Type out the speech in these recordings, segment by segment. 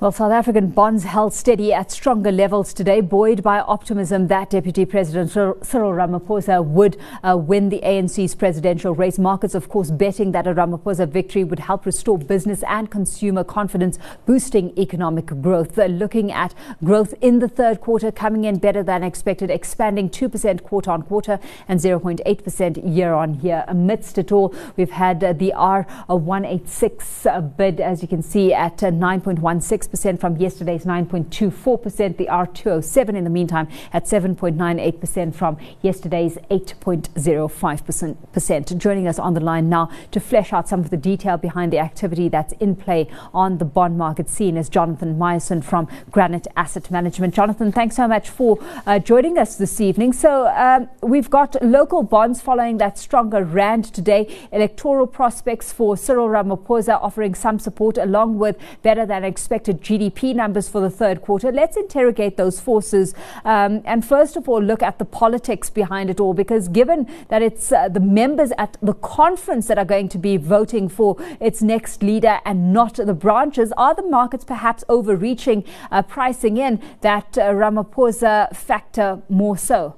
Well, South African bonds held steady at stronger levels today, buoyed by optimism that Deputy President Cyril Ramaphosa would uh, win the ANC's presidential race. Markets, of course, betting that a Ramaphosa victory would help restore business and consumer confidence, boosting economic growth. Looking at growth in the third quarter, coming in better than expected, expanding 2% quarter on quarter and 0.8% year on year. Amidst it all, we've had uh, the R186 uh, bid, as you can see, at uh, 9.16 6% from yesterday's 9.24%. The R207 in the meantime at 7.98% from yesterday's 8.05%. Joining us on the line now to flesh out some of the detail behind the activity that's in play on the bond market scene is Jonathan Myerson from Granate Asset Management. Jonathan, thanks so much for uh, joining us this evening. So um, we've got local bonds following that stronger rand today, electoral prospects for Cyril Ramaphosa offering some support along with better than expected GDP numbers for the third quarter. Let's interrogate those forces um, and first of all look at the politics behind it all because given that it's uh, the members at the conference that are going to be voting for its next leader and not the branches, are the markets perhaps overreaching, uh, pricing in that uh, Ramaphosa factor more so?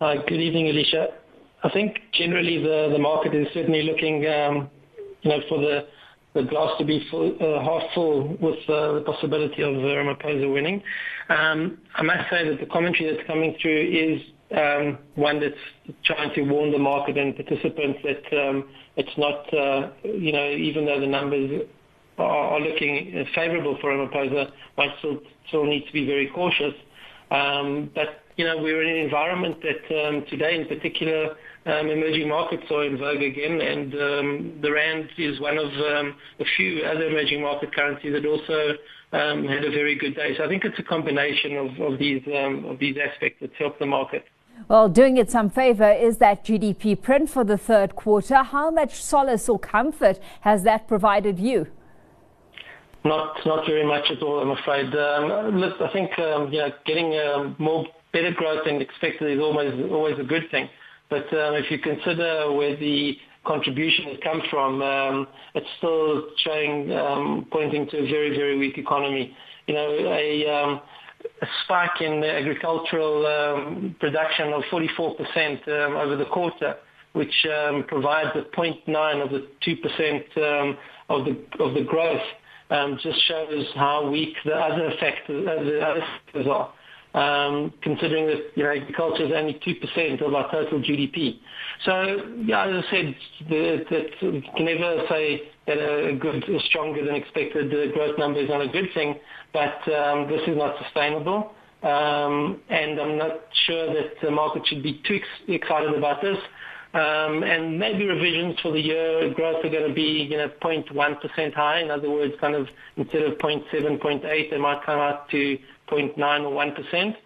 Hi, good evening, Alicia. I think generally the, the market is certainly looking, um, you know, for the the glass to be full, uh, half full with uh, the possibility of Ramaphosa winning. Um, I must say that the commentary that's coming through is um, one that's trying to warn the market and participants that um, it's not, uh, you know, even though the numbers are, looking favourable for Ramaphosa, one still, still needs to be very cautious. Um, but, you know, we're in an environment that um, today in particular um, emerging markets are in vogue again, and the rand is one of a few other emerging market currencies that also had a very good day. So I think it's a combination of these of these aspects that help the market. Well, doing it some favor is that GDP print for the third quarter. How much solace or comfort has that provided you? Not not very much at all, I'm afraid. Look, I think you know getting more better growth than expected is always always a good thing. But um, if you consider where the contribution has come from, um, it's still showing, um, pointing to a very, very weak economy. You know, a spike in the agricultural production of 44% over the quarter, which provides a 0.9 of the 2% um of the of the growth, just shows how weak the other factors other factors are. Um, considering that you know agriculture is only 2% of our total GDP. So yeah, as I said, you can never say that a stronger than expected uh, growth number is not a good thing, but um, this is not sustainable. Um, and I'm not sure that the market should be too excited about this. Um, and maybe revisions for the year growth are going to be, you know, 0.1% high. In other words, kind of instead of 0.7, 0.8, they might come out to 0.9 or 1%.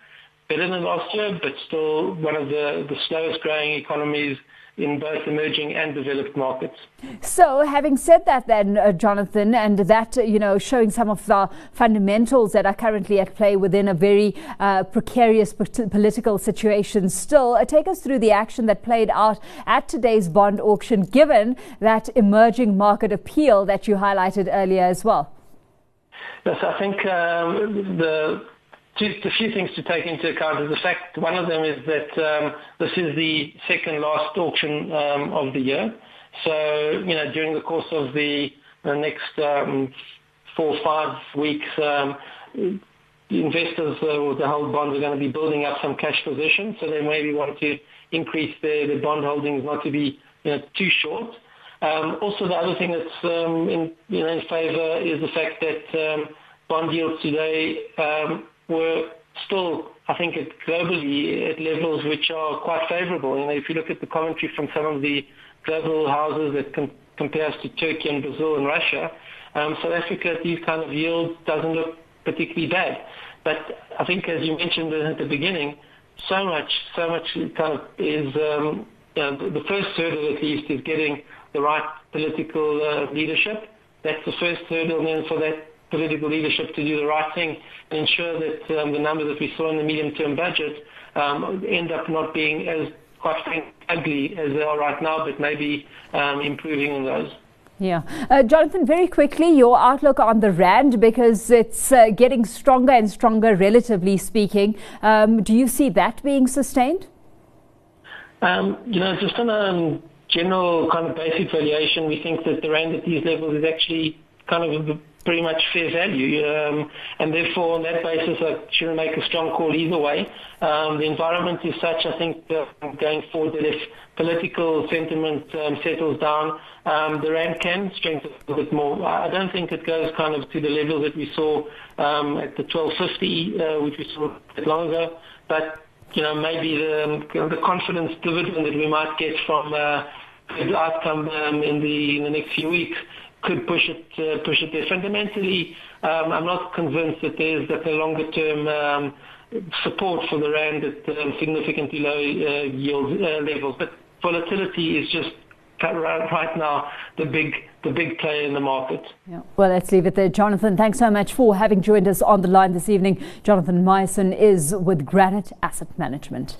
Better than last year, but still one of the, the slowest growing economies in both emerging and developed markets. So, having said that, then, uh, Jonathan, and that, uh, you know, showing some of the fundamentals that are currently at play within a very uh, precarious political situation, still, uh, take us through the action that played out at today's bond auction, given that emerging market appeal that you highlighted earlier as well. Yes, I think um, the a few things to take into account is the fact one of them is that um, this is the second last auction um, of the year. So, you know, during the course of the, next um, four five weeks, investors uh, with the whole bonds are going to be building up some cash position. So they maybe want to increase their, bond holdings not to be you know, too short. Also, the other thing that's in, you know, in favor is the fact that bond yields today were still, I think, globally at levels which are quite favorable. You know, if you look at the commentary from some of the global houses that com- compares to Turkey and Brazil and Russia, um, South Africa at these kind of yields doesn't look particularly bad. But I think, as you mentioned at the beginning, so much, so much kind of is, um, you know, the first hurdle at least is getting the right political uh, leadership. That's the first hurdle, for that political leadership to do the right thing and ensure that um, the numbers that we saw in the medium-term budget um, end up not being as quite ugly as they are right now, but maybe um, improving on those. Yeah. Uh, Jonathan, very quickly, your outlook on the Rand because it's uh, getting stronger and stronger, relatively speaking. Um, do you see that being sustained? Um, you know, just on a general kind of basic valuation, we think that the Rand at these levels is actually kind of pretty much fair value. Um, and therefore, on that basis, I shouldn't make a strong call either way. Um, the environment is such, I think, uh, going forward that if political sentiment um, settles down, um, the rand can strengthen a bit more. I don't think it goes kind of to the level that we saw um, at the 1250, uh, which we saw a bit long ago. But you know, maybe the, the confidence dividend that we might get from uh, the outcome um, in the in the next few weeks could push it uh, push it there. Fundamentally, um, I'm not convinced that there's a longer term um, support for the rand at um, significantly low uh, yield uh, levels. But volatility is just right now the big the big player in the market. Yeah. Well, let's leave it there. Jonathan, thanks so much for having joined us on the line this evening. Jonathan Myerson is with Granate Asset Management.